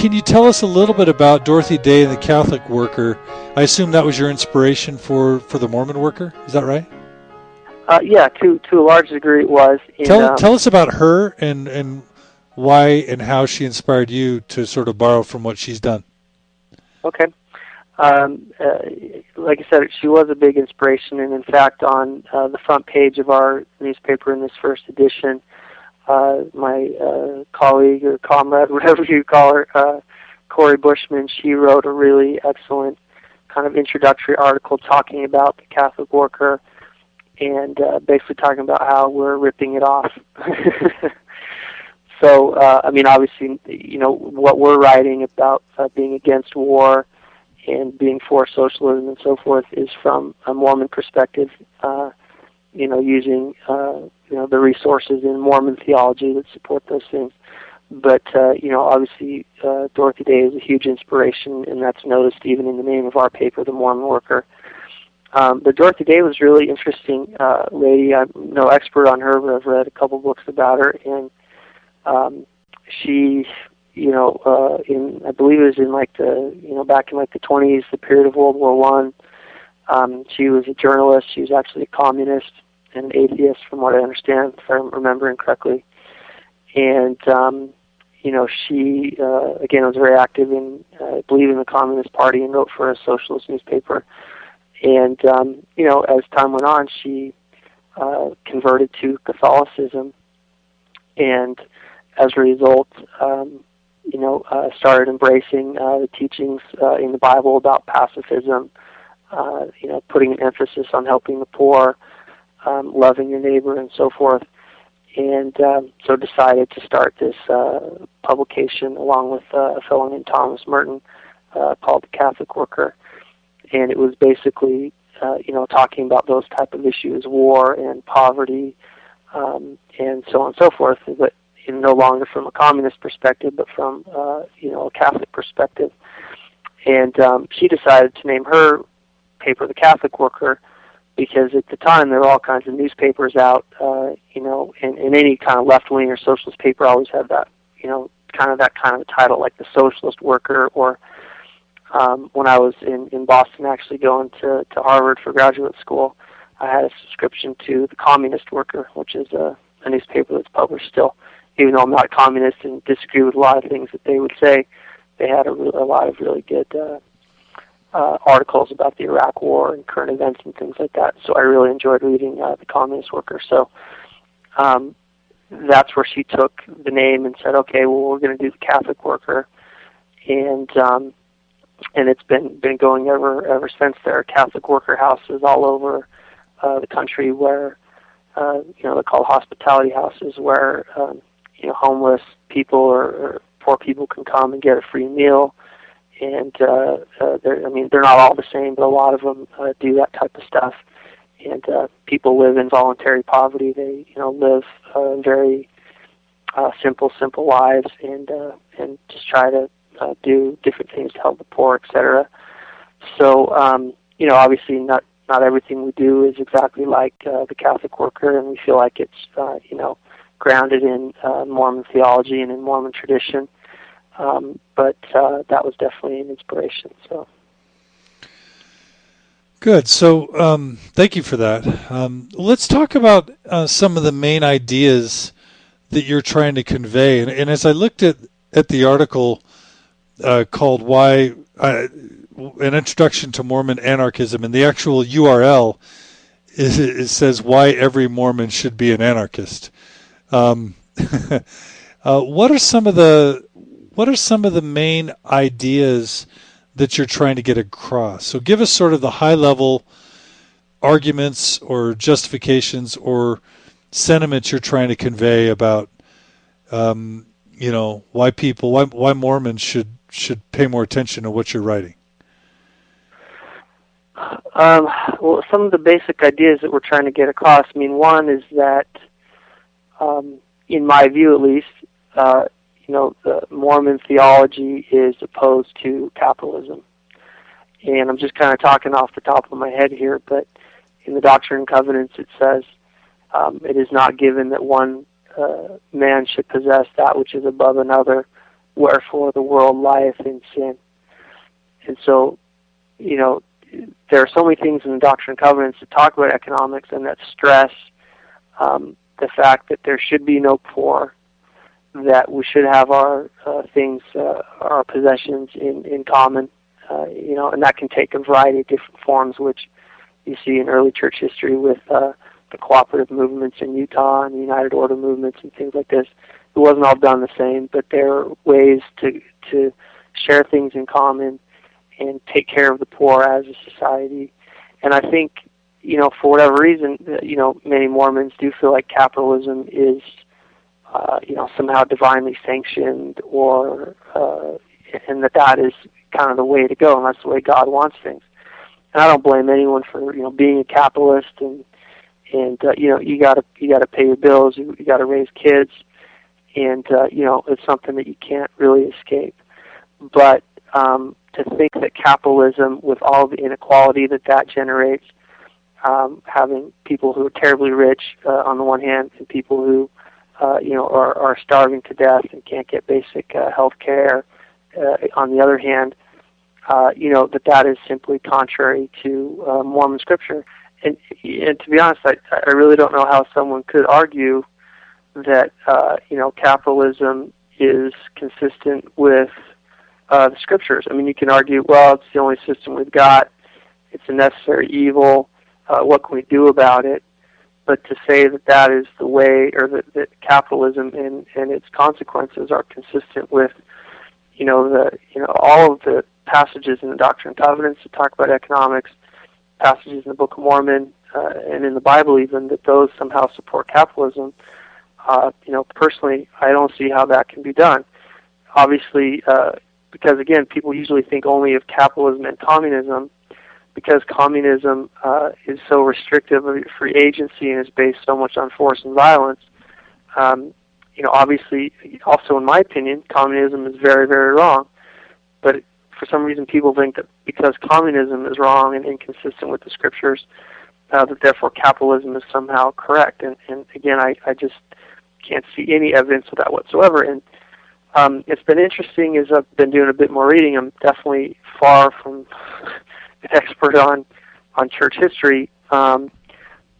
can you tell us a little bit about Dorothy Day and the Catholic Worker? I assume that was your inspiration for for the Mormon Worker. Is that right? Uh, yeah, to to a large degree it was. Tell um, tell us about her and and why and how she inspired you to sort of borrow from what she's done. Okay. Um, uh, like I said, she was a big inspiration, and in fact, on uh, the front page of our newspaper in this first edition, uh, my uh, colleague or comrade, whatever you call her, uh, Corey Bushman, she wrote a really excellent kind of introductory article talking about the Catholic worker and uh, basically talking about how we're ripping it off. so, uh, I mean, obviously, you know, what we're writing about uh, being against war and being for socialism and so forth is from a Mormon perspective. Uh, you know, using uh, you know the resources in Mormon theology that support those things. But uh, you know, obviously, uh, Dorothy Day is a huge inspiration, and that's noticed even in the name of our paper, The Mormon Worker. Um, but Dorothy Day was really interesting uh, lady. I'm no expert on her, but I've read a couple books about her, and um, she, you know, uh, in I believe it was in like the, you know, back in like the 20s, the period of World War One. Um, she was a journalist. She was actually a communist an atheist, from what I understand, if I'm remembering correctly. And um, you know, she uh, again was very active in, uh, I believe, in the Communist Party and wrote for a socialist newspaper. And um, you know, as time went on, she uh, converted to Catholicism, and as a result, um, you know, uh, started embracing uh, the teachings uh, in the Bible about pacifism. Uh, you know, putting an emphasis on helping the poor, um, loving your neighbor, and so forth. And um, so decided to start this uh, publication along with uh, a fellow named Thomas Merton uh, called The Catholic Worker and it was basically uh, you know talking about those type of issues, war and poverty, um, and so on and so forth. But you know, no longer from a communist perspective, but from uh, you know a Catholic perspective. And um, she decided to name her paper the Catholic Worker because at the time there were all kinds of newspapers out, uh, you know, and, and any kind of left wing or socialist paper always had that, you know, kind of that kind of title like the Socialist Worker or um, when I was in, in Boston actually going to, to Harvard for graduate school, I had a subscription to the Communist Worker, which is a, a newspaper that's published still. Even though I'm not a communist and disagree with a lot of things that they would say, they had a, a lot of really good uh, uh, articles about the Iraq War and current events and things like that. So I really enjoyed reading uh, the Communist Worker. So um, that's where she took the name and said, okay, well, we're going to do the Catholic Worker. And um, and it's been been going ever ever since. There are Catholic worker houses all over uh, the country where uh, you know they're called hospitality houses, where um, you know homeless people or, or poor people can come and get a free meal. And uh, uh, they're, I mean, they're not all the same, but a lot of them uh, do that type of stuff. And uh, people live in voluntary poverty. They, you know, live uh, very uh, simple, simple lives, and uh, and just try to uh, do different things to help the poor, etc. So, um, you know, obviously not not everything we do is exactly like uh, the Catholic worker, and we feel like it's uh, you know grounded in uh, Mormon theology and in Mormon tradition. Um, but uh, that was definitely an inspiration. So. Good. So, um, thank you for that. Um, let's talk about uh, some of the main ideas that you're trying to convey. And, and as I looked at at the article uh, called "Why." Uh, an introduction to Mormon anarchism, and the actual URL is it says why every Mormon should be an anarchist. Um, uh, what are some of the what are some of the main ideas that you're trying to get across? So give us sort of the high level arguments or justifications or sentiments you're trying to convey about um, you know why people why why Mormons should should pay more attention to what you're writing? Um, well, some of the basic ideas that we're trying to get across. I mean, one is that, um, in my view at least, uh, you know, the Mormon theology is opposed to capitalism. And I'm just kind of talking off the top of my head here, but in the Doctrine and Covenants it says um, it is not given that one uh, man should possess that which is above another, wherefore the world lieth in sin. And so, you know, there are so many things in the Doctrine and Covenants that talk about economics and that stress um, the fact that there should be no poor, that we should have our uh, things, uh, our possessions in, in common, uh, you know, and that can take a variety of different forms, which you see in early church history with uh, the cooperative movements in Utah and the United Order movements and things like this. It wasn't all done the same, but there are ways to to share things in common and take care of the poor as a society. And I think, you know, for whatever reason, uh, you know, many Mormons do feel like capitalism is, uh, you know, somehow divinely sanctioned, or uh, and that that is kind of the way to go, and that's the way God wants things. And I don't blame anyone for you know being a capitalist and and uh, you know you got to you got to pay your bills, you, you got to raise kids, and uh, you know it's something that you can't really escape. But um, to think that capitalism, with all the inequality that that generates, um, having people who are terribly rich uh, on the one hand and people who uh, you know are, are starving to death and can't get basic uh, health care uh, on the other hand, uh, you know that that is simply contrary to uh, Mormon scripture. And, and to be honest, I, I really don't know how someone could argue that uh, you know capitalism is consistent with uh, the scriptures. I mean, you can argue, well, it's the only system we've got. It's a necessary evil. Uh, what can we do about it? But to say that that is the way, or that, that capitalism and, and its consequences are consistent with, you know, the you know all of the passages in the Doctrine and Covenants that talk about economics, passages in the Book of Mormon, uh, and in the Bible even that those somehow support capitalism. Uh, you know, personally, I don't see how that can be done. Obviously, uh, because again, people usually think only of capitalism and communism, because communism uh, is so restrictive of free agency and is based so much on force and violence. Um, you know, obviously, also in my opinion, communism is very, very wrong. But for some reason, people think that because communism is wrong and inconsistent with the scriptures, uh, that therefore capitalism is somehow correct. And, and again, I, I just can't see any evidence of that whatsoever. And um, it's been interesting as I've been doing a bit more reading. I'm definitely far from an expert on on church history, um,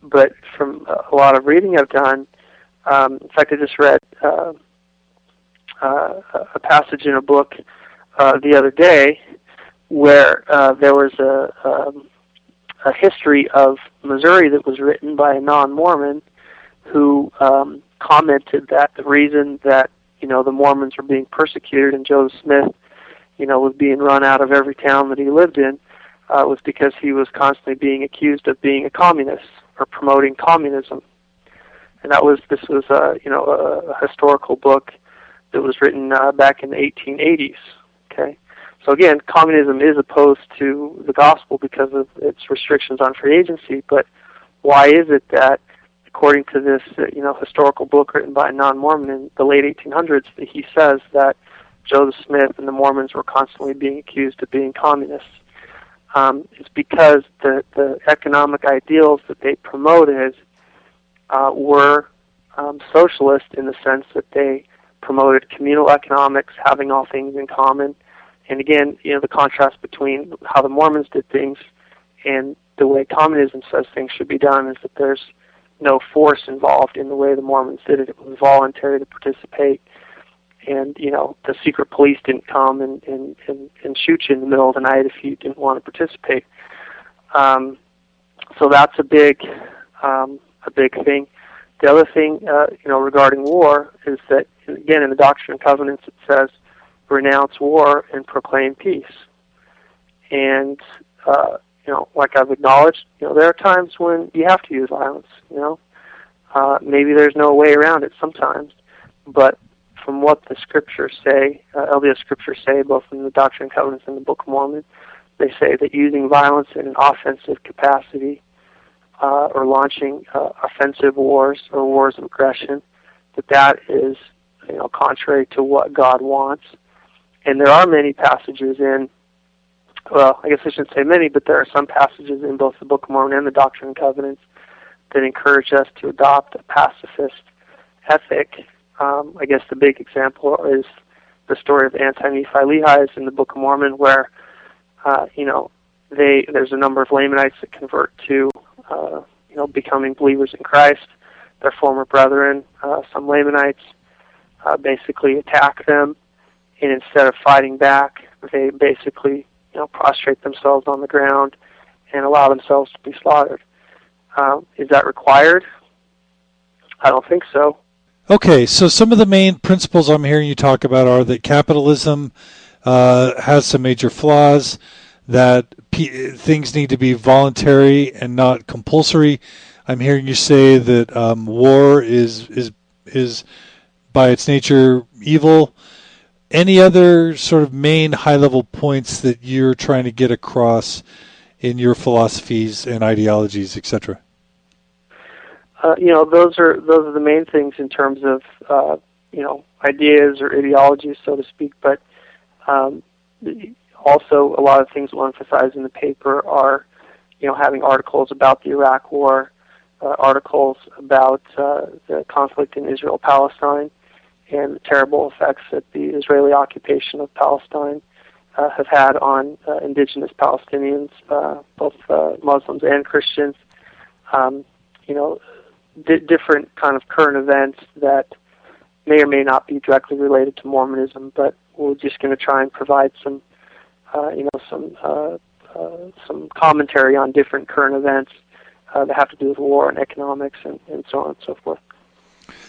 but from a lot of reading I've done, um, in fact, I just read uh, uh, a passage in a book uh, the other day where uh, there was a, um, a history of Missouri that was written by a non-Mormon who um, commented that the reason that you know the Mormons were being persecuted and Joseph Smith, you know, was being run out of every town that he lived in, uh, was because he was constantly being accused of being a communist or promoting communism. And that was this was a you know a, a historical book that was written uh, back in the 1880s. Okay, so again, communism is opposed to the gospel because of its restrictions on free agency. But why is it that according to this uh, you know historical book written by a non-Mormon in the late 1800s, that he says that Joseph Smith and the Mormons were constantly being accused of being communists. Um, it's because the the economic ideals that they promoted uh, were um, socialist in the sense that they promoted communal economics, having all things in common, and again, you know the contrast between how the Mormons did things and the way communism says things should be done is that there's no force involved in the way the Mormons did it. It was voluntary to participate. And, you know, the secret police didn't come and, and, and, and shoot you in the middle of the night if you didn't want to participate. Um, so that's a big, um, a big thing. The other thing, uh, you know, regarding war is that, again, in the Doctrine and Covenants it says, renounce war and proclaim peace. And, uh, you know, like I've acknowledged, you know, there are times when you have to use violence. You know, uh, maybe there's no way around it sometimes, but from what the scriptures say, uh, LDS scriptures say, both in the Doctrine and Covenants and the Book of Mormon, they say that using violence in an offensive capacity uh, or launching uh, offensive wars or wars of aggression, that that is, you know, contrary to what God wants. And there are many passages in well, I guess I shouldn't say many, but there are some passages in both the Book of Mormon and the Doctrine and Covenants that encourage us to adopt a pacifist ethic. Um, I guess the big example is the story of anti-Nephi Lehi's in the Book of Mormon, where uh, you know they there's a number of Lamanites that convert to uh, you know becoming believers in Christ. Their former brethren, uh, some Lamanites, uh, basically attack them, and instead of fighting back, they basically you know prostrate themselves on the ground and allow themselves to be slaughtered. Um, is that required? I don't think so. Okay, so some of the main principles I'm hearing you talk about are that capitalism uh, has some major flaws, that p- things need to be voluntary and not compulsory. I'm hearing you say that um, war is is is by its nature evil. Any other sort of main high level points that you're trying to get across in your philosophies and ideologies, etc.? Uh, you know, those are those are the main things in terms of uh, you know ideas or ideologies, so to speak. But um, also, a lot of things we'll emphasize in the paper are you know having articles about the Iraq War, uh, articles about uh, the conflict in Israel Palestine, and the terrible effects that the Israeli occupation of Palestine uh, have had on uh, indigenous Palestinians, uh, both uh, Muslims and Christians. Um, you know, di- different kind of current events that may or may not be directly related to Mormonism, but we're just going to try and provide some, uh, you know, some uh, uh, some commentary on different current events uh, that have to do with war and economics and, and so on and so forth.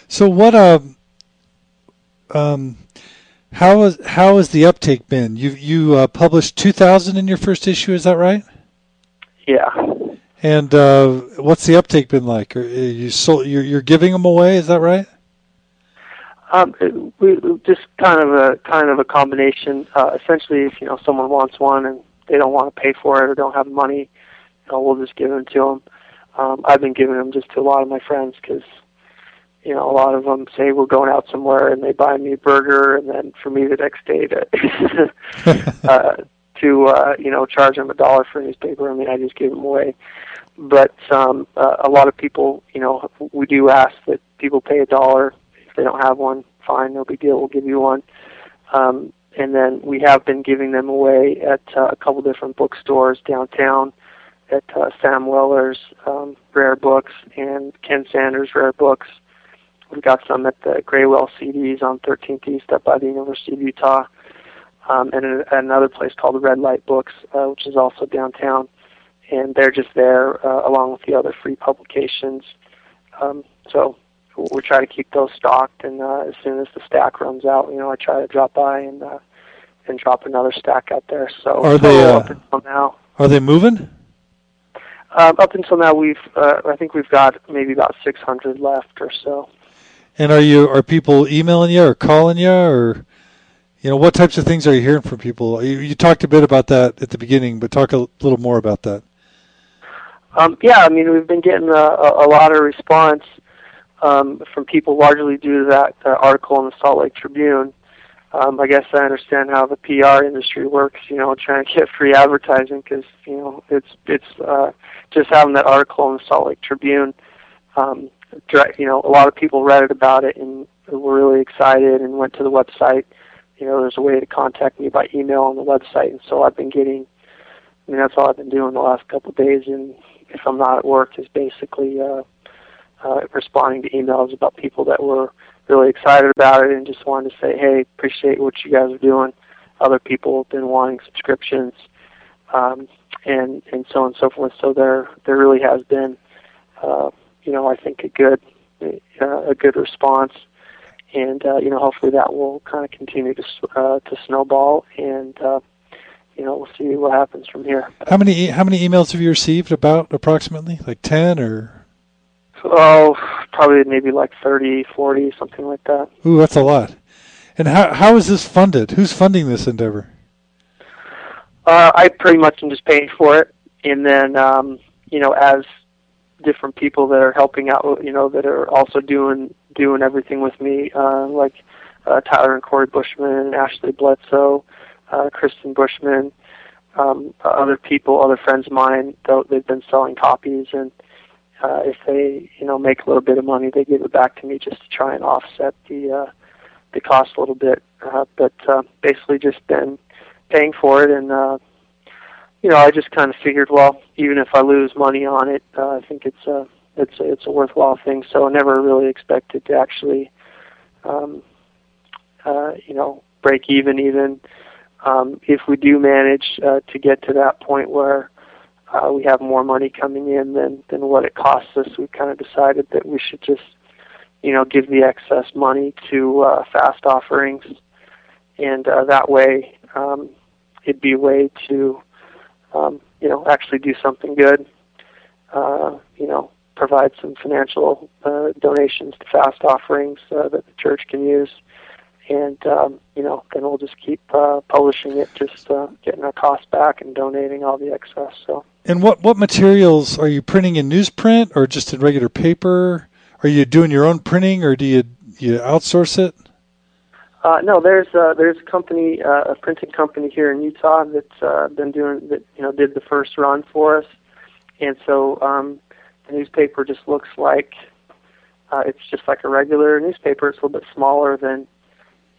So what um, um how is how has the uptake been? You you uh, published 2,000 in your first issue, is that right? Yeah. And uh, what's the uptake been like? Are you sold, you're, you're giving them away, is that right? Um, we just kind of a kind of a combination. Uh, essentially, if you know someone wants one and they don't want to pay for it or don't have money, you know, we'll just give them to them. Um, I've been giving them just to a lot of my friends because you know, a lot of them say we're going out somewhere and they buy me a burger and then for me the next day to uh, to uh, you know charge them a dollar for a newspaper. I mean, I just give them away. But um, uh, a lot of people, you know, we do ask that people pay a dollar if they don't have one. Fine, no big deal. We'll give you one. Um, and then we have been giving them away at uh, a couple different bookstores downtown at uh, Sam Weller's um, Rare Books and Ken Sanders Rare Books We've got some at the Graywhale CDs on 13th East up by the University of Utah, um, and a, another place called the Red Light Books, uh, which is also downtown. And they're just there uh, along with the other free publications. Um, so we try to keep those stocked, and uh, as soon as the stack runs out, you know, I try to drop by and uh, and drop another stack out there. So are they uh, up until now? Are they moving? Um, up until now, we've uh, I think we've got maybe about 600 left or so. And are you are people emailing you or calling you or you know what types of things are you hearing from people? You, you talked a bit about that at the beginning, but talk a little more about that. Um, yeah, I mean we've been getting a, a, lot of response um, from people largely due to that article in the Salt Lake Tribune. Um, I guess I understand how the PR industry works. You know, trying to get free advertising because you know it's it's uh, just having that article in the Salt Lake Tribune. Um, direct, you know, a lot of people read it about it and were really excited and went to the website. You know, there's a way to contact me by email on the website, and so I've been getting. I mean, that's all I've been doing the last couple of days, and if I'm not at work, is basically uh, uh, responding to emails about people that were really excited about it and just wanted to say, hey, appreciate what you guys are doing. Other people have been wanting subscriptions, um, and and so on and so forth. So there there really has been uh, you know, I think a good uh, a good response, and uh, you know, hopefully that will kind of continue to uh, to snowball, and uh, you know, we'll see what happens from here. How many how many emails have you received? About approximately like ten or? Oh, probably maybe like 30, 40, something like that. Ooh, that's a lot. And how how is this funded? Who's funding this endeavor? Uh, I pretty much am just paying for it, and then um, you know, as different people that are helping out, you know, that are also doing doing everything with me, uh, like uh, Tyler and Corey Bushman, Ashley Bledsoe, uh, Kristen Bushman, um, other people, other friends of mine. They've been selling copies, and uh, if they, you know, make a little bit of money, they give it back to me just to try and offset the uh, they cost a little bit, uh, but uh, basically just been paying for it, and uh, you know, I just kind of figured, well, even if I lose money on it, uh, I think it's a it's a, it's a worthwhile thing. So I never really expected to actually, um, uh, you know, break even. Even um, if we do manage uh, to get to that point where uh, we have more money coming in than than what it costs us, we kind of decided that we should just, you know, give the excess money to uh, fast offerings, and uh, that way um, it'd be a way to, um, you know, actually do something good. Uh, you know, provide some financial uh, donations to fast offerings uh, that the church can use, and um, you know, then we'll just keep uh, publishing it, just uh, getting our costs back and donating all the excess. So. And what what materials are you printing in newsprint or just in regular paper? Are you doing your own printing or do you you outsource it? Uh, no, there's uh, there's a company, uh, a printing company here in Utah that's uh, been doing that. You know, did the first run for us, and so um, the newspaper just looks like uh, it's just like a regular newspaper. It's a little bit smaller than,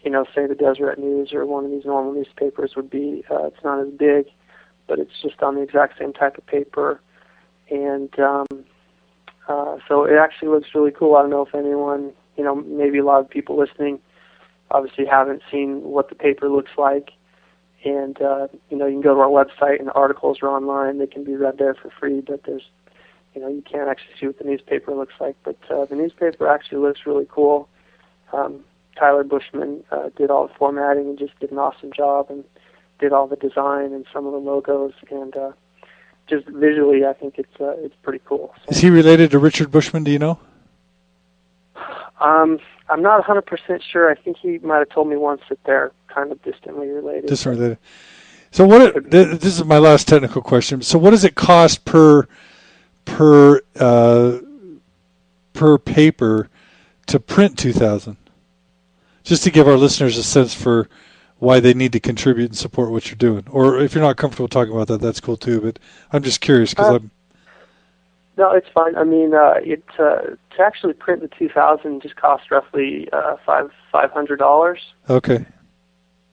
you know, say the Deseret News or one of these normal newspapers would be. Uh, it's not as big, but it's just on the exact same type of paper, and um, uh, so it actually looks really cool. I don't know if anyone, you know, maybe a lot of people listening obviously haven't seen what the paper looks like. And uh, you know, you can go to our website and the articles are online. They can be read there for free, but there's you know, you can't actually see what the newspaper looks like. But uh, the newspaper actually looks really cool. Um, Tyler Bushman uh, did all the formatting and just did an awesome job and did all the design and some of the logos and uh, just visually, I think it's uh, it's pretty cool. So. Is he related to Richard Bushman? Do you know? Um, I'm not 100% sure. I think he might have told me once that they're kind of distantly related. Distantly related. So what? This is my last technical question. So what does it cost per per uh, per paper to print 2,000? Just to give our listeners a sense for why they need to contribute and support what you're doing. Or if you're not comfortable talking about that, that's cool too. But I'm just curious because uh, I'm no, it's fine. I mean, uh, it uh, to actually print the 2000 just cost roughly uh, five five hundred dollars. Okay.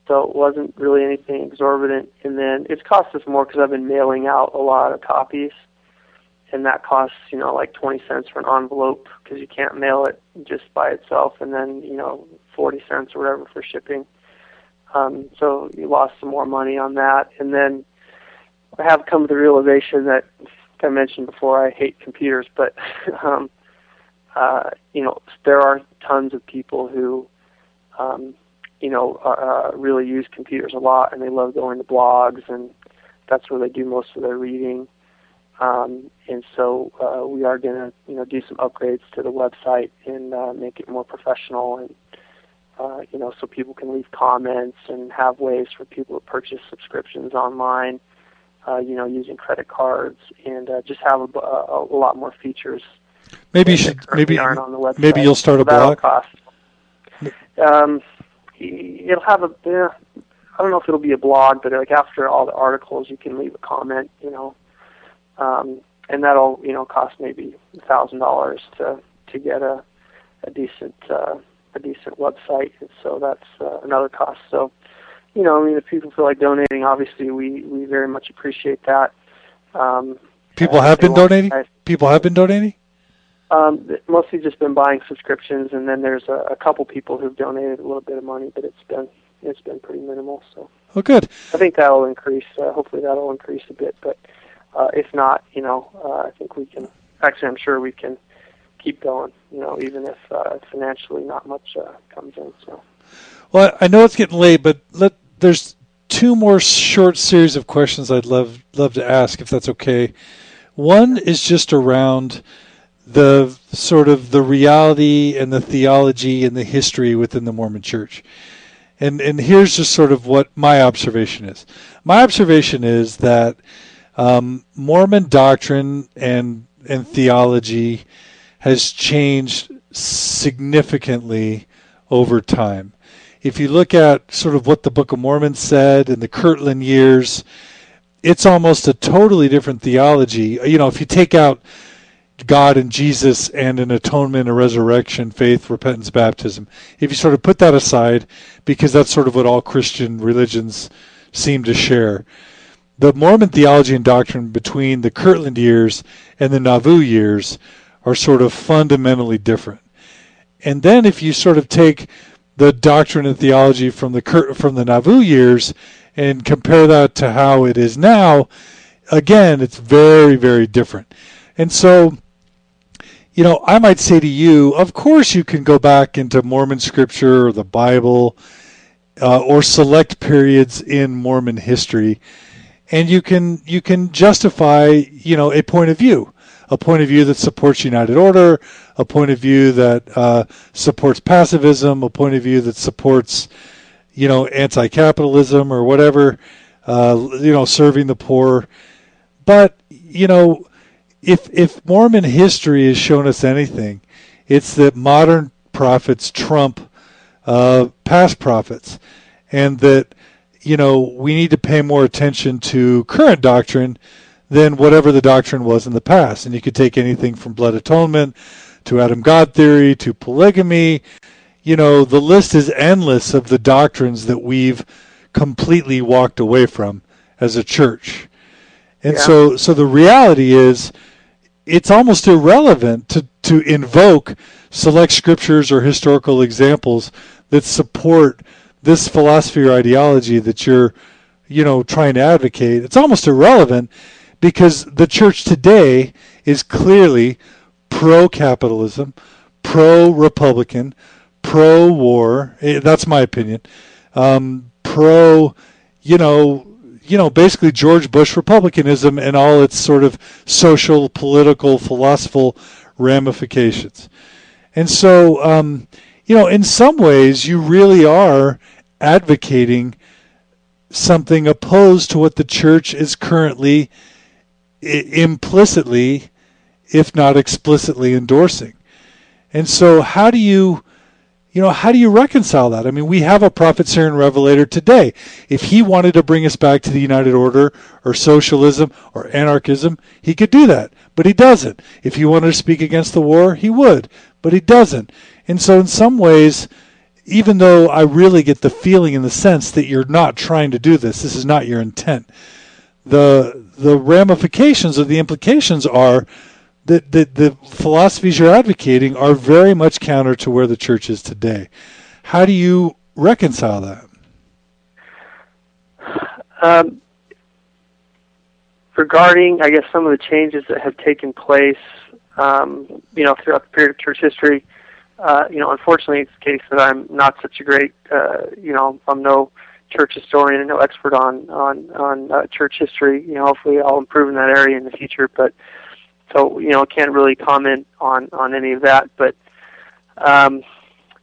So it wasn't really anything exorbitant, and then it's cost us more because I've been mailing out a lot of copies, and that costs you know like 20 cents for an envelope because you can't mail it just by itself, and then you know 40 cents or whatever for shipping. Um, so you lost some more money on that, and then I have come to the realization that I mentioned before, I hate computers, but um, uh, you know there are tons of people who um, you know uh, really use computers a lot, and they love going to blogs, and that's where they do most of their reading. Um, and so uh, we are going to you know do some upgrades to the website and uh, make it more professional and uh, you know so people can leave comments and have ways for people to purchase subscriptions online uh, you know, using credit cards and uh, just have a, a, a lot more features. Maybe you should maybe maybe you'll start a blog. Cost. Um, it'll have a. I don't know if it'll be a blog, but like after all the articles, you can leave a comment. You know, um, and that'll you know cost maybe a thousand dollars to to get a a decent uh, a decent website. And so that's uh, another cost. So you know, I mean, if people feel like donating, obviously we we very much appreciate that. Um, people have been donating. Guys, people have been donating. Um, mostly just been buying subscriptions, and then there's a, a couple people who've donated a little bit of money, but it's been it's been pretty minimal. So. Oh, good. I think that'll increase. Uh, hopefully, that'll increase a bit. But uh, if not, you know, uh, I think we can. Actually, I'm sure we can keep going. You know, even if uh, financially not much uh, comes in. So. Well, I know it's getting late, but let there's two more short series of questions I'd love love to ask if that's okay. One is just around the sort of the reality and the theology and the history within the Mormon Church. And and here's just sort of what my observation is. My observation is that um, Mormon doctrine and and theology has changed significantly over time if you look at sort of what the Book of Mormon said in the Kirtland years, it's almost a totally different theology. You know, if you take out God and Jesus and an atonement, a resurrection, faith, repentance, baptism. If you sort of put that aside, because that's sort of what all Christian religions seem to share. The Mormon theology and doctrine between the Kirtland years and the Nauvoo years are sort of fundamentally different. And then if you sort of take the doctrine and theology from the from the Nauvoo years and compare that to how it is now, again, it's very very different. And so you know, I might say to you, of course you can go back into Mormon scripture or the Bible uh, or select periods in Mormon history and you can you can justify, you know, a point of view a point of view that supports United Order, a point of view that uh, supports pacifism, a point of view that supports, you know, anti-capitalism or whatever, uh, you know, serving the poor. But you know, if if Mormon history has shown us anything, it's that modern prophets trump uh, past prophets, and that you know we need to pay more attention to current doctrine than whatever the doctrine was in the past. And you could take anything from blood atonement to Adam God theory to polygamy. You know, the list is endless of the doctrines that we've completely walked away from as a church. And yeah. so so the reality is it's almost irrelevant to, to invoke select scriptures or historical examples that support this philosophy or ideology that you're you know trying to advocate. It's almost irrelevant because the church today is clearly pro capitalism, pro Republican, pro war. Eh, that's my opinion. Um, pro, you know, you know, basically George Bush republicanism and all its sort of social, political, philosophical ramifications. And so, um, you know, in some ways, you really are advocating something opposed to what the church is currently implicitly, if not explicitly, endorsing. And so, how do you, you know, how do you reconcile that? I mean, we have a prophet, and revelator today. If he wanted to bring us back to the United Order or socialism or anarchism, he could do that, but he doesn't. If he wanted to speak against the war, he would, but he doesn't. And so, in some ways, even though I really get the feeling and the sense that you're not trying to do this, this is not your intent the the ramifications or the implications are that the, the philosophies you're advocating are very much counter to where the church is today. How do you reconcile that? Um, regarding, I guess, some of the changes that have taken place, um, you know, throughout the period of church history, uh, you know, unfortunately, it's the case that I'm not such a great, uh, you know, I'm no church historian and no expert on on on uh, church history. You know, hopefully I'll improve in that area in the future. But so you know, can't really comment on on any of that. But um,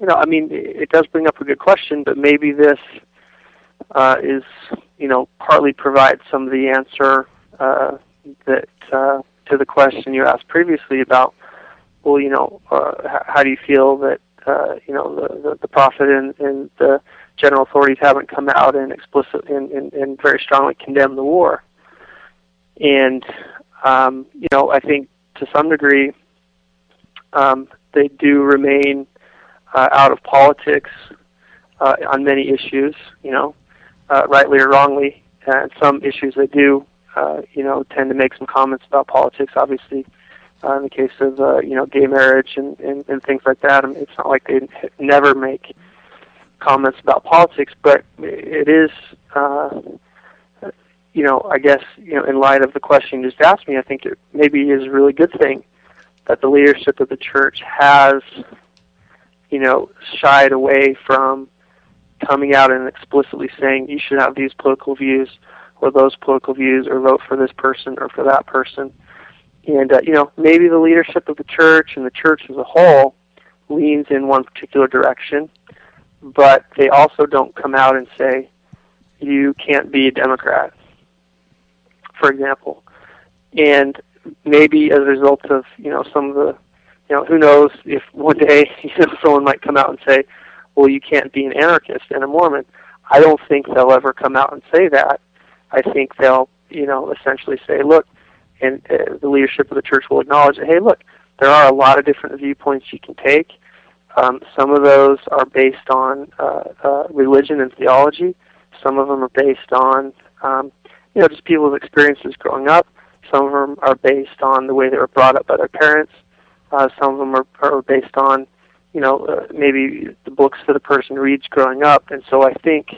you know, I mean, it does bring up a good question. But maybe this uh, is you know partly provides some of the answer uh, that uh, to the question you asked previously about. Well, you know, uh, how do you feel that uh, you know the, the the prophet and, and the general authorities haven't come out and explicitly and, and, and very strongly condemned the war. And um, you know, I think to some degree um, they do remain uh, out of politics uh, on many issues. You know, uh, rightly or wrongly, and some issues they do. Uh, you know, tend to make some comments about politics. Obviously, uh, in the case of uh, you know gay marriage and, and, and things like that. I mean, it's not like they never make comments about politics, but it is, uh, you know, I guess, you know, in light of the question you just asked me, I think it maybe is a really good thing that the leadership of the church has, you know, shied away from coming out and explicitly saying you should have these political views or those political views or vote for this person or for that person. And, uh, you know, maybe the leadership of the church and the church as a whole leans in one particular direction but they also don't come out and say you can't be a Democrat, for example. And maybe as a result of you know some of the you know who knows if one day you know someone might come out and say, well you can't be an anarchist and a Mormon. I don't think they'll ever come out and say that. I think they'll you know essentially say, look, and uh, the leadership of the church will acknowledge that, hey, look, there are a lot of different viewpoints you can take. Um, some of those are based on uh, uh, religion and theology. Some of them are based on, um, you know, just people's experiences growing up. Some of them are based on the way they were brought up by their parents. Uh, some of them are, are based on, you know, uh, maybe the books that a person reads growing up. And so I think,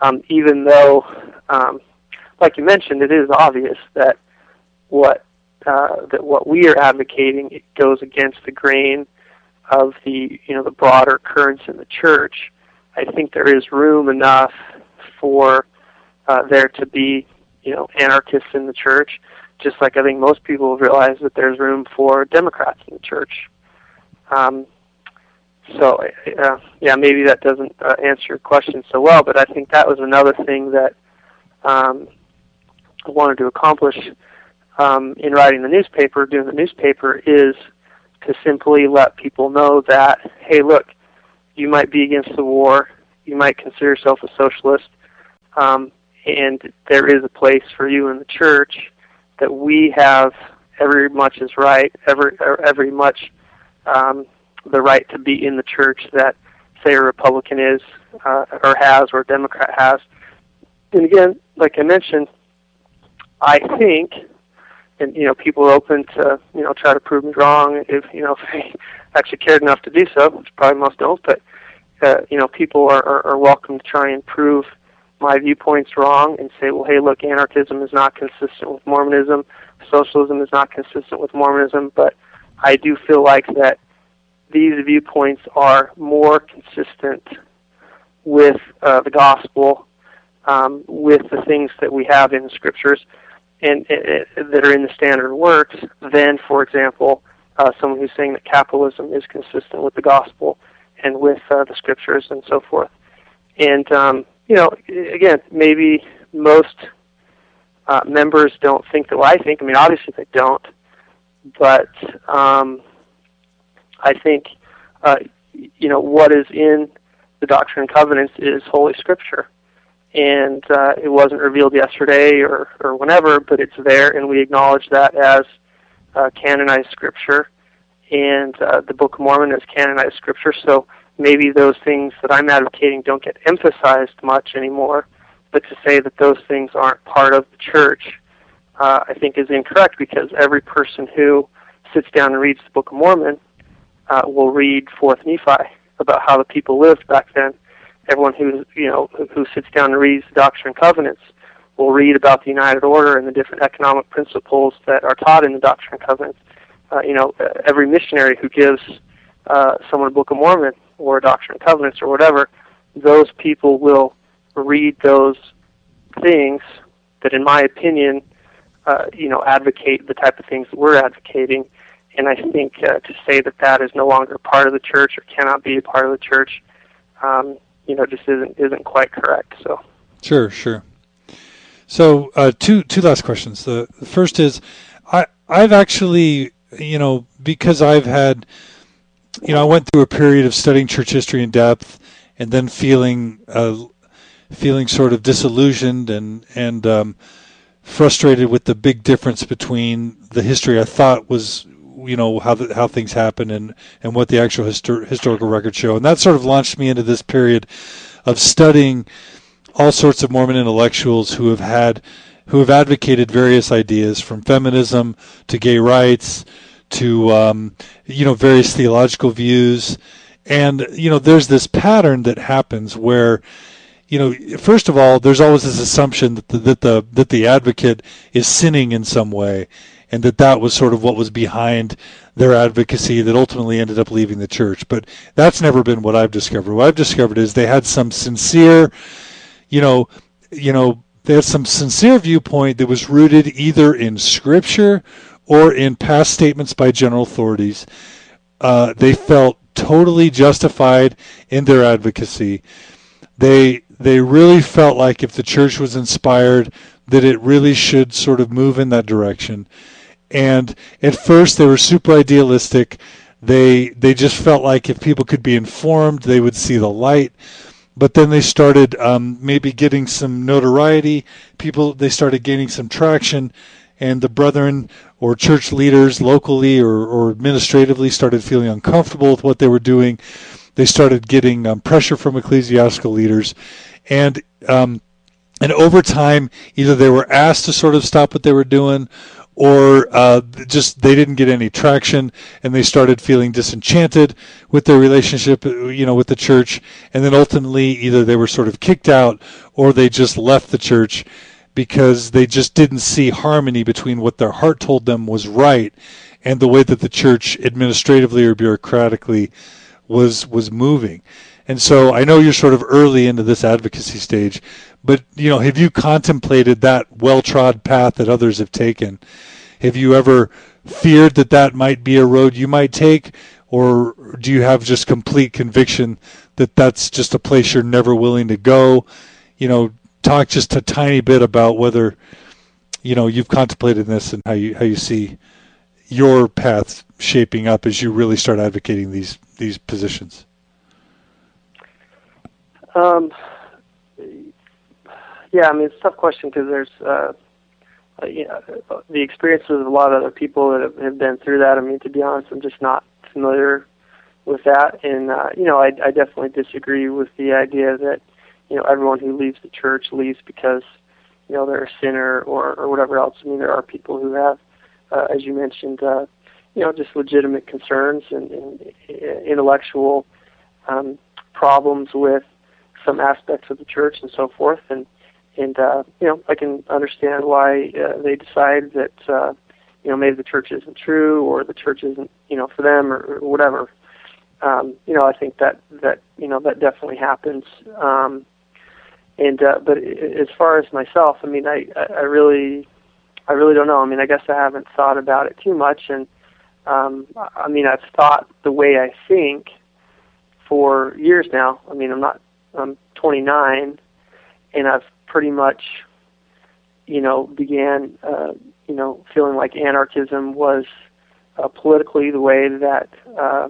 um, even though, um, like you mentioned, it is obvious that what uh, that what we are advocating it goes against the grain of the you know the broader currents in the church. I think there is room enough for uh, there to be you know anarchists in the church, just like I think most people have realized that there's room for Democrats in the church. Um, so uh, yeah, maybe that doesn't uh, answer your question so well, but I think that was another thing that um, I wanted to accomplish um, in writing the newspaper, doing the newspaper, is to simply let people know that, hey, look, you might be against the war, you might consider yourself a socialist, um, and there is a place for you in the church that we have every much as right, every every much um, the right to be in the church that say a Republican is uh, or has or a Democrat has. And again, like I mentioned, I think and you know people are open to you know try to prove me wrong if you know if they actually cared enough to do so, which probably most don't. But uh, you know people are, are are welcome to try and prove my viewpoints wrong and say, well, hey, look, anarchism is not consistent with Mormonism, socialism is not consistent with Mormonism, but I do feel like that these viewpoints are more consistent with uh, the gospel, um, with the things that we have in the scriptures and, that are in the standard works than, for example, uh, someone who's saying that capitalism is consistent with the gospel and with uh, the scriptures and so forth. And um, you know, again, maybe most uh, members don't think the way I think. I mean, obviously they don't, but um, I think uh, you know what is in the Doctrine and Covenants is Holy Scripture, and uh, it wasn't revealed yesterday or, or whenever, but it's there, and we acknowledge that as uh, canonized scripture, and uh, the Book of Mormon is canonized scripture. So maybe those things that I'm advocating don't get emphasized much anymore, but to say that those things aren't part of the church, uh, I think is incorrect because every person who sits down and reads the Book of Mormon uh, will read Fourth Nephi about how the people lived back then everyone who you know who sits down and reads the Doctrine and Covenants will read about the United Order and the different economic principles that are taught in the Doctrine and Covenants. Uh, you know, every missionary who gives uh, someone a Book of Mormon or a Doctrine and Covenants or whatever, those people will read those things that, in my opinion, uh, you know, advocate the type of things that we're advocating. And I think uh, to say that that is no longer part of the church or cannot be a part of the church um, you know just isn't isn't quite correct. So sure, sure. So uh, two two last questions. The, the first is, I I've actually you know because I've had you know I went through a period of studying church history in depth and then feeling uh, feeling sort of disillusioned and and um, frustrated with the big difference between the history I thought was you know how the, how things happen and and what the actual histor- historical records show, and that sort of launched me into this period of studying all sorts of Mormon intellectuals who have had who have advocated various ideas from feminism to gay rights to um, you know various theological views, and you know there's this pattern that happens where you know, first of all, there's always this assumption that the, that the that the advocate is sinning in some way, and that that was sort of what was behind their advocacy that ultimately ended up leaving the church. But that's never been what I've discovered. What I've discovered is they had some sincere, you know, you know, they had some sincere viewpoint that was rooted either in scripture or in past statements by general authorities. Uh, they felt totally justified in their advocacy. They they really felt like if the church was inspired, that it really should sort of move in that direction. And at first, they were super idealistic. They they just felt like if people could be informed, they would see the light. But then they started um, maybe getting some notoriety. People they started gaining some traction, and the brethren or church leaders locally or, or administratively started feeling uncomfortable with what they were doing. They started getting um, pressure from ecclesiastical leaders, and um, and over time, either they were asked to sort of stop what they were doing, or uh, just they didn't get any traction and they started feeling disenchanted with their relationship you know with the church. And then ultimately either they were sort of kicked out or they just left the church because they just didn't see harmony between what their heart told them was right and the way that the church administratively or bureaucratically was was moving and so I know you're sort of early into this advocacy stage, but you know, have you contemplated that well-trod path that others have taken? Have you ever feared that that might be a road you might take, or do you have just complete conviction that that's just a place you're never willing to go? You know, talk just a tiny bit about whether you know you've contemplated this and how you how you see your path shaping up as you really start advocating these these positions. Um, yeah, I mean, it's a tough question because there's uh, uh, you know, the experiences of a lot of other people that have, have been through that. I mean, to be honest, I'm just not familiar with that, and uh, you know, I, I definitely disagree with the idea that you know everyone who leaves the church leaves because you know they're a sinner or or whatever else. I mean, there are people who have, uh, as you mentioned, uh, you know, just legitimate concerns and, and intellectual um, problems with some aspects of the church and so forth, and and uh, you know I can understand why uh, they decide that uh, you know maybe the church isn't true or the church isn't you know for them or, or whatever. Um, you know I think that that you know that definitely happens. Um, and uh, but as far as myself, I mean I I really I really don't know. I mean I guess I haven't thought about it too much, and um, I mean I've thought the way I think for years now. I mean I'm not I'm 29, and I've pretty much, you know, began, uh, you know, feeling like anarchism was uh, politically the way that, uh,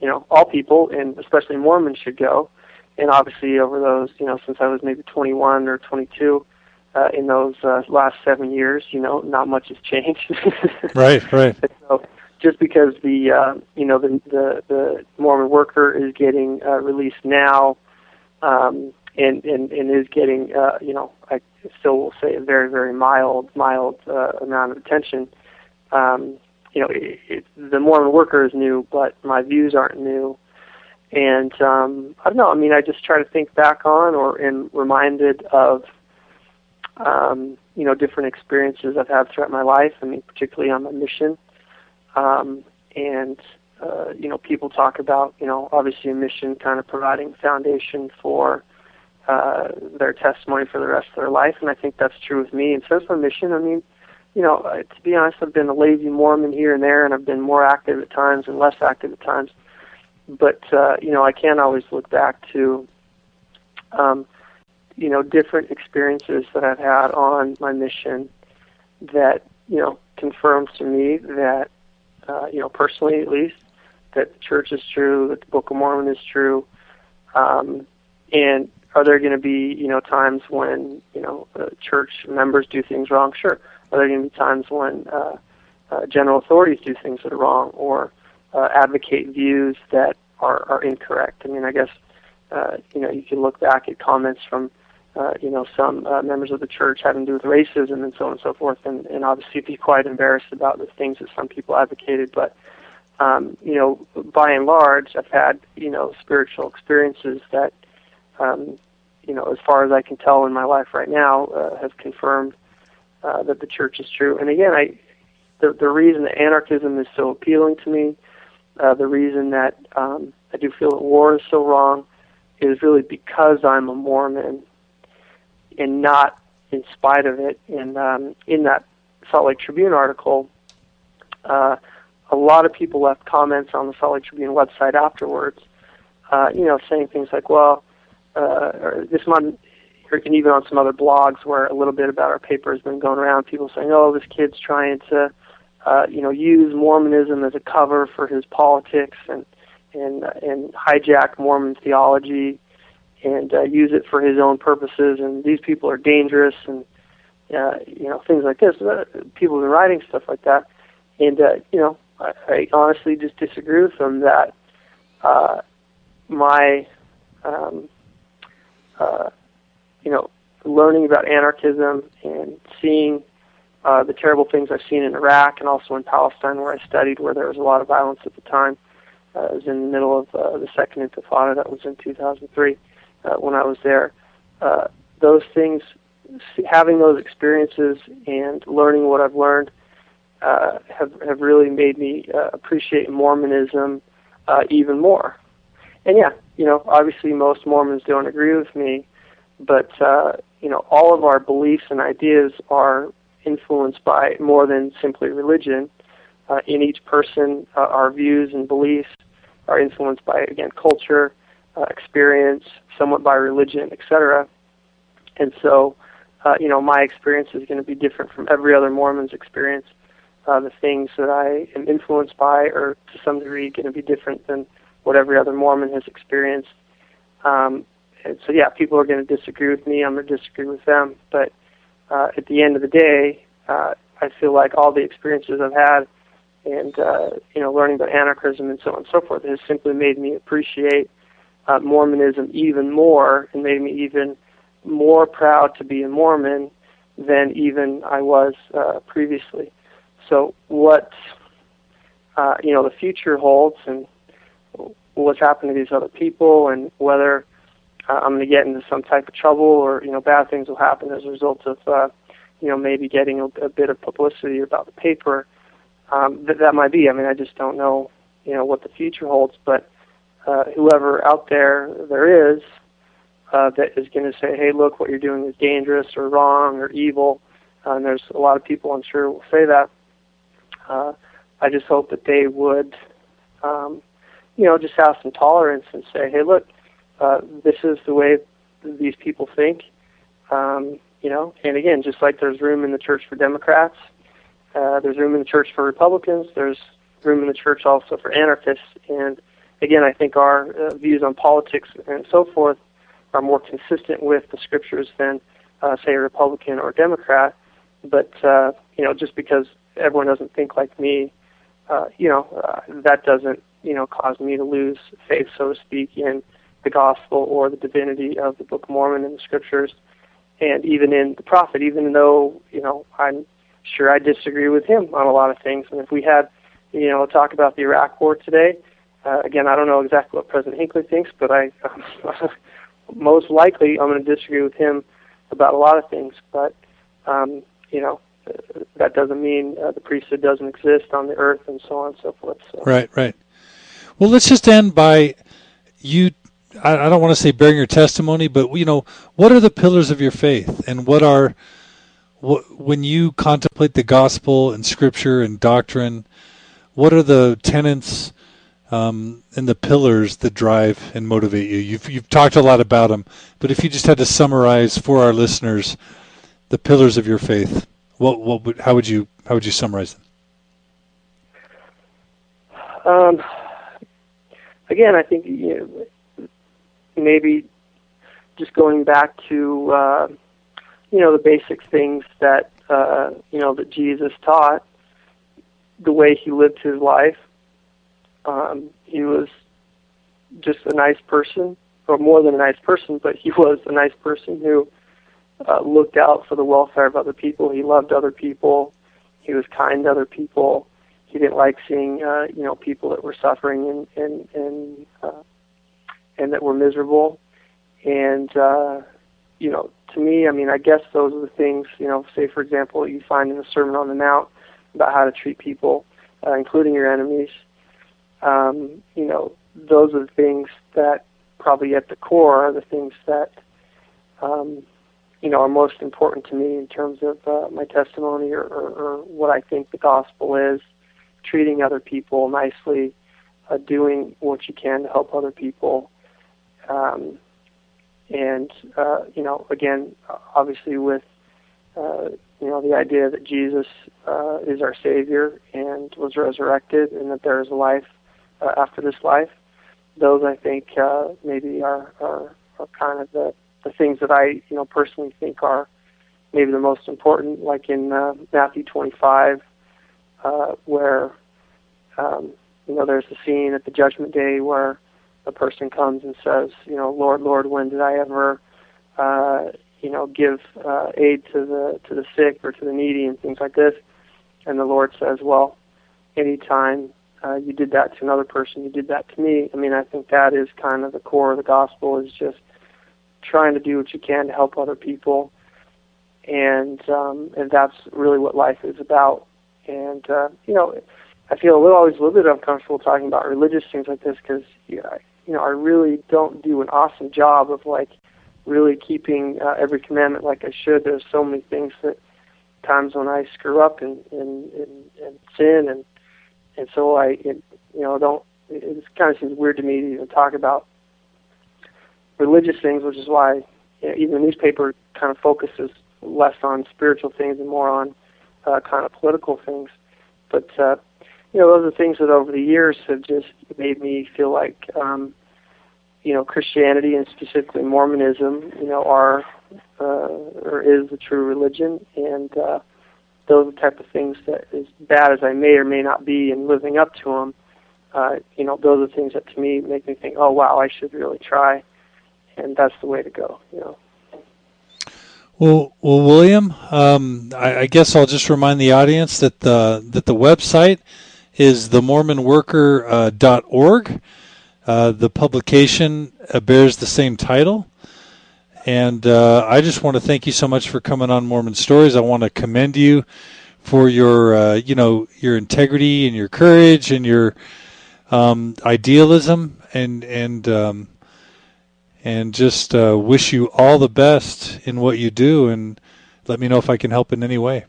you know, all people, and especially Mormons, should go. And obviously, over those, you know, since I was maybe 21 or 22, uh, in those uh, last seven years, you know, not much has changed. right, right. So, just because the uh, you know the, the the Mormon worker is getting uh, released now, um, and, and, and is getting, uh, you know, I still will say a very, very mild, mild uh, amount of attention. Um, you know, it, it, the Mormon worker is new, but my views aren't new. And um, I don't know. I mean, I just try to think back on or am reminded of, um, you know, different experiences I've had throughout my life. I mean, particularly on my mission. Um, and uh, you know, people talk about, you know, obviously a mission kind of providing foundation for uh, their testimony for the rest of their life, and I think that's true with me. And so my mission. I mean, you know, uh, to be honest, I've been a lazy Mormon here and there, and I've been more active at times and less active at times. But uh, you know, I can always look back to, um, you know, different experiences that I've had on my mission that you know confirms to me that, uh, you know, personally at least, that the church is true, that the Book of Mormon is true, um, and are there going to be you know times when you know uh, church members do things wrong? Sure. Are there going to be times when uh, uh, general authorities do things that are wrong or uh, advocate views that are, are incorrect? I mean, I guess uh, you know you can look back at comments from uh, you know some uh, members of the church having to do with racism and so on and so forth, and, and obviously be quite embarrassed about the things that some people advocated, but um, you know, by and large, I've had you know spiritual experiences that, um, you know, as far as I can tell in my life right now, uh, have confirmed uh, that the church is true. And again, I the the reason that anarchism is so appealing to me, uh, the reason that um, I do feel that war is so wrong, is really because I'm a Mormon, and not in spite of it. And um, in that Salt Lake Tribune article. Uh, a lot of people left comments on the Salt Lake Tribune website afterwards, uh, you know, saying things like, well, uh, or this month, and even on some other blogs where a little bit about our paper has been going around, people saying, oh, this kid's trying to, uh, you know, use Mormonism as a cover for his politics and, and, and hijack Mormon theology and uh, use it for his own purposes, and these people are dangerous, and uh, you know, things like this. Uh, people have been writing stuff like that, and uh, you know, I, I honestly just disagree with them that uh, my, um, uh, you know, learning about anarchism and seeing uh, the terrible things I've seen in Iraq and also in Palestine, where I studied, where there was a lot of violence at the time. Uh, I was in the middle of uh, the second Intifada. That was in 2003 uh, when I was there. Uh, those things, having those experiences and learning what I've learned, uh, have have really made me uh, appreciate Mormonism uh, even more. And yeah, you know, obviously most Mormons don't agree with me, but uh, you know, all of our beliefs and ideas are influenced by more than simply religion. Uh, in each person, uh, our views and beliefs are influenced by again culture, uh, experience, somewhat by religion, etc. And so, uh, you know, my experience is going to be different from every other Mormon's experience. Uh, the things that I am influenced by are to some degree going to be different than what every other Mormon has experienced. Um, and so, yeah, people are going to disagree with me. I'm going to disagree with them. But uh, at the end of the day, uh, I feel like all the experiences I've had and, uh, you know, learning about anarchism and so on and so forth has simply made me appreciate uh, Mormonism even more and made me even more proud to be a Mormon than even I was uh, previously. So what uh, you know the future holds and what's happened to these other people and whether uh, I'm going to get into some type of trouble or you know bad things will happen as a result of uh, you know maybe getting a, a bit of publicity about the paper. Um, that that might be. I mean, I just don't know you know what the future holds. But uh, whoever out there there is uh, that is going to say, hey, look, what you're doing is dangerous or wrong or evil. Uh, and there's a lot of people I'm sure will say that. Uh, I just hope that they would, um, you know, just have some tolerance and say, hey, look, uh, this is the way these people think. Um, you know, and again, just like there's room in the church for Democrats, uh, there's room in the church for Republicans, there's room in the church also for anarchists. And again, I think our uh, views on politics and so forth are more consistent with the scriptures than, uh, say, a Republican or Democrat. But uh, you know, just because everyone doesn't think like me, uh, you know, uh, that doesn't, you know, cause me to lose faith, so to speak, in the gospel or the divinity of the Book of Mormon and the scriptures, and even in the prophet, even though, you know, I'm sure I disagree with him on a lot of things. And if we had, you know, talk about the Iraq War today, uh, again, I don't know exactly what President Hinckley thinks, but I, most likely, I'm going to disagree with him about a lot of things. But, um, you know, that doesn't mean uh, the priesthood doesn't exist on the earth and so on and so forth. So. Right, right. Well, let's just end by you. I, I don't want to say bearing your testimony, but you know, what are the pillars of your faith, and what are what, when you contemplate the gospel and scripture and doctrine? What are the tenets um, and the pillars that drive and motivate you? You've you've talked a lot about them, but if you just had to summarize for our listeners the pillars of your faith. What what would how would you how would you summarize them? Um, again, I think you know, maybe just going back to uh, you know the basic things that uh, you know that Jesus taught, the way he lived his life. Um, he was just a nice person, or more than a nice person, but he was a nice person who uh, looked out for the welfare of other people. He loved other people. He was kind to other people. He didn't like seeing uh, you know people that were suffering and and and uh, and that were miserable. And uh, you know, to me, I mean, I guess those are the things you know. Say, for example, you find in the Sermon on the Mount about how to treat people, uh, including your enemies. Um, you know, those are the things that probably at the core are the things that um, you know are most important to me in terms of uh, my testimony or, or, or what I think the gospel is, treating other people nicely, uh, doing what you can to help other people, um, and uh, you know again obviously with uh, you know the idea that Jesus uh, is our Savior and was resurrected and that there is a life uh, after this life. Those I think uh, maybe are, are are kind of the the things that I, you know, personally think are maybe the most important, like in uh, Matthew 25, uh, where um, you know there's a scene at the judgment day where a person comes and says, you know, Lord, Lord, when did I ever, uh, you know, give uh, aid to the to the sick or to the needy and things like this? And the Lord says, well, anytime uh, you did that to another person, you did that to me. I mean, I think that is kind of the core of the gospel is just trying to do what you can to help other people, and um, and that's really what life is about. And uh, you know, I feel a little always a little bit uncomfortable talking about religious things like this because yeah, you know I really don't do an awesome job of like really keeping uh, every commandment like I should. There's so many things that times when I screw up and and, and, and sin and and so I it, you know don't it, it kind of seems weird to me to even talk about religious things, which is why you know, even the newspaper kind of focuses less on spiritual things and more on uh, kind of political things. But uh, you know, those are things that over the years have just made me feel like um, you know Christianity and specifically Mormonism, you know, are uh, or is the true religion, and uh, those are the type of things that, as bad as I may or may not be in living up to them, uh, you know, those are things that to me make me think, oh wow, I should really try and that's the way to go. You know. Well, well, William, um, I, I, guess I'll just remind the audience that the that the website is themormonworker.org. Uh, uh, the publication bears the same title. And uh, I just want to thank you so much for coming on Mormon Stories. I want to commend you for your, uh, you know, your integrity and your courage and your um, idealism and and um, and just uh, wish you all the best in what you do and let me know if I can help in any way.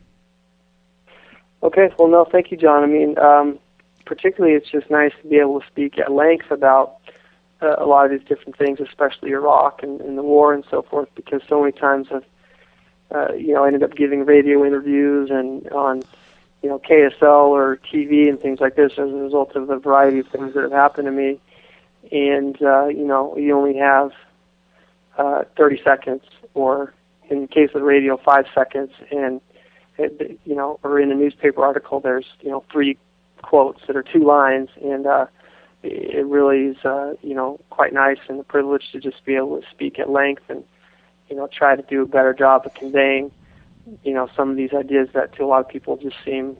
Okay, well, no, thank you, John. I mean, um, particularly it's just nice to be able to speak at length about uh, a lot of these different things, especially Iraq and, and the war and so forth, because so many times I've, uh, you know, ended up giving radio interviews and on, you know, KSL or TV and things like this as a result of the variety of things that have happened to me. And, uh, you know, you only have uh, 30 seconds, or in the case of the radio, five seconds, and it, you know, or in a newspaper article, there's you know three quotes that are two lines, and uh, it really is uh, you know quite nice and a privilege to just be able to speak at length and you know try to do a better job of conveying you know some of these ideas that to a lot of people just seem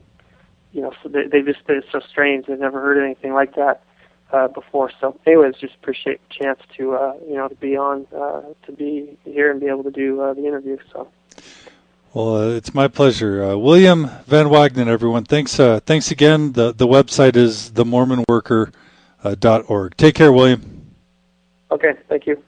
you know so they, they just they're so strange. They've never heard anything like that uh, before. So, anyways, just appreciate the chance to uh, you know to be on uh, to be here and be able to do uh, the interview. So. Well, uh, it's my pleasure, uh, William Van Wagenen. Everyone, thanks. Uh, thanks again. the The website is themormonworker.org. Take care, William. Okay, thank you.